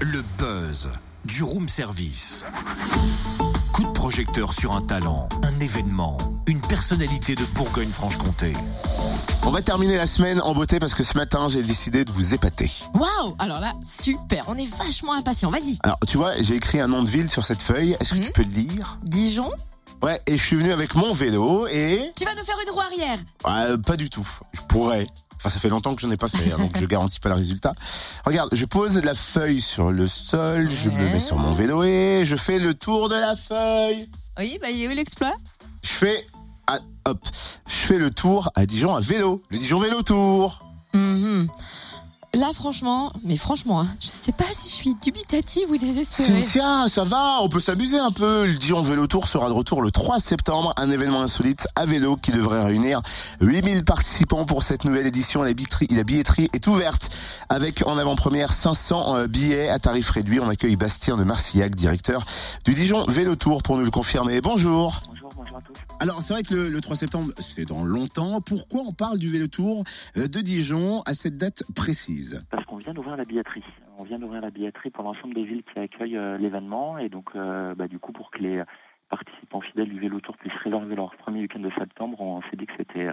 Le buzz du room service. Coup de projecteur sur un talent, un événement, une personnalité de Bourgogne-Franche-Comté. On va terminer la semaine en beauté parce que ce matin, j'ai décidé de vous épater. Waouh Alors là, super, on est vachement impatients, vas-y. Alors, tu vois, j'ai écrit un nom de ville sur cette feuille. Est-ce que Mhm. tu peux le lire? Dijon? Ouais, et je suis venu avec mon vélo et... Tu vas nous faire une roue arrière Euh, pas du tout. Je pourrais. Enfin, ça fait longtemps que je n'en ai pas fait, hein, donc je garantis pas le résultat. Regarde, je pose la feuille sur le sol, je me mets sur mon vélo et je fais le tour de la feuille. Oui, bah il est où l'exploit Je fais... hop. Je fais le tour à Dijon à vélo. Le Dijon Vélo Tour. Mhm. Là, franchement, mais franchement, hein, je sais pas si je suis dubitative ou désespérée. Cynthia, ça va, on peut s'amuser un peu. Le Dijon Vélo Tour sera de retour le 3 septembre, un événement insolite à vélo qui devrait réunir 8000 participants pour cette nouvelle édition. La billetterie, la billetterie est ouverte avec en avant-première 500 euh, billets à tarif réduit. On accueille Bastien de Marcillac, directeur du Dijon Vélo Tour pour nous le confirmer. Bonjour. Bonjour, bonjour à tous. Alors c'est vrai que le, le 3 septembre, c'est dans longtemps. Pourquoi on parle du Vélo Tour euh, de Dijon à cette date précise? Parce qu'on vient d'ouvrir la billetterie. On vient d'ouvrir la billetterie pour l'ensemble des villes qui accueillent euh, l'événement. Et donc, euh, bah, du coup, pour que les participants fidèles du Vélo Tour puissent réserver leur premier week-end de septembre, on s'est dit que c'était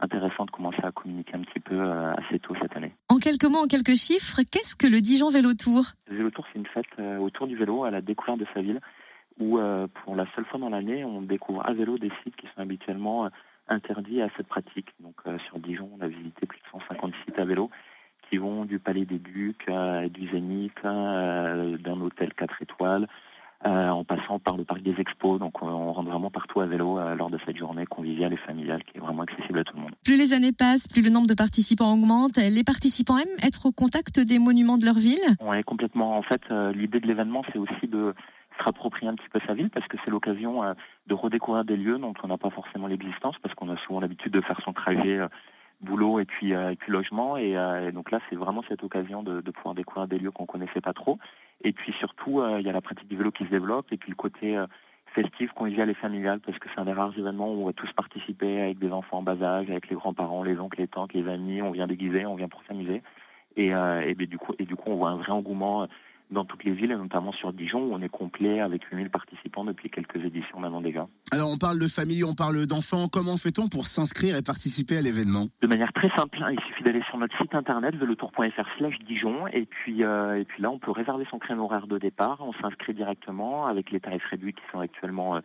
intéressant de commencer à communiquer un petit peu assez tôt cette année. En quelques mots, en quelques chiffres, qu'est-ce que le Dijon Vélo Tour? Le Vélo Tour, c'est une fête autour du vélo, à la découverte de sa ville, où euh, pour la seule fois dans l'année, on découvre à vélo des sites qui sont habituellement euh, interdits à cette pratique. Donc euh, sur Dijon, on a visité plus de 150 sites à vélo qui vont du Palais des Ducs, du Zénith, d'un hôtel 4 étoiles, euh, en passant par le parc des Expos. Donc on, on rentre vraiment partout à vélo euh, lors de cette journée conviviale et familiale qui est vraiment accessible à tout le monde. Plus les années passent, plus le nombre de participants augmente. Les participants aiment être au contact des monuments de leur ville? Est complètement. En fait, l'idée de l'événement, c'est aussi de se rapproprier un petit peu sa ville parce que c'est l'occasion euh, de redécouvrir des lieux dont on n'a pas forcément l'existence parce qu'on a souvent l'habitude de faire son trajet euh, boulot et puis euh, et puis logement. Et, et donc là c'est vraiment cette occasion de, de pouvoir découvrir des lieux qu'on connaissait pas trop. Et puis surtout il y a la pratique du vélo qui se développe et puis le côté festif, convivial et familial parce que c'est un des rares événements où on va tous participer avec des enfants en bas âge, avec les grands-parents, les oncles, les tantes, les amis, on vient déguiser, on vient pour s'amuser et, et du coup et du coup on voit un vrai engouement dans toutes les villes et notamment sur Dijon où on est complet avec 8000 participants depuis quelques éditions maintenant déjà. Alors on parle de famille, on parle d'enfants. Comment fait-on pour s'inscrire et participer à l'événement? De manière très simple, hein, il suffit d'aller sur notre site internet velotour.fr slash Dijon et puis euh, et puis là on peut réserver son créneau horaire de départ, on s'inscrit directement avec les tarifs réduits qui sont actuellement euh,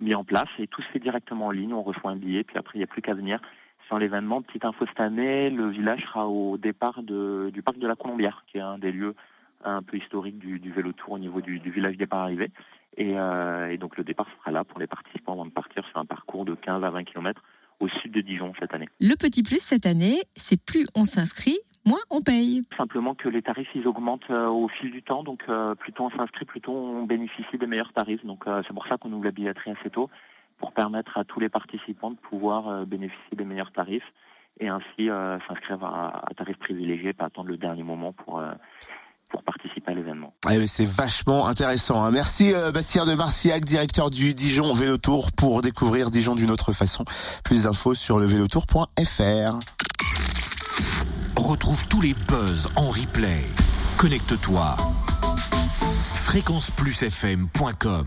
mis en place et tout se fait directement en ligne, on reçoit un billet puis après il n'y a plus qu'à venir sur l'événement. Petite info cette année, le village sera au départ de, du parc de la Colombière qui est un des lieux un peu historiques du, du vélo tour au niveau du, du village départ arrivé et, euh, et donc le départ sera là pour les participants avant de partir sur un parcours de 15 à 20 km au sud de Dijon cette année. Le petit plus cette année, c'est plus on s'inscrit, moins on paye. Simplement que les tarifs ils augmentent euh, au fil du temps, donc euh, plus tôt on s'inscrit, plus tôt on bénéficie des meilleurs tarifs. Donc euh, c'est pour ça qu'on ouvre la billetterie assez tôt, pour permettre à tous les participants de pouvoir euh, bénéficier des meilleurs tarifs et ainsi euh, s'inscrire à, à tarif privilégié, pas attendre le dernier moment pour euh, à l'événement. Eh c'est vachement intéressant. hein. Merci euh, Bastien de Marcillac, directeur du Dijon Vélo Tour, pour découvrir Dijon d'une autre façon. Plus d'infos sur le vélotour.fr. Retrouve tous les buzz en replay. Connecte-toi. fréquenceplusfm.com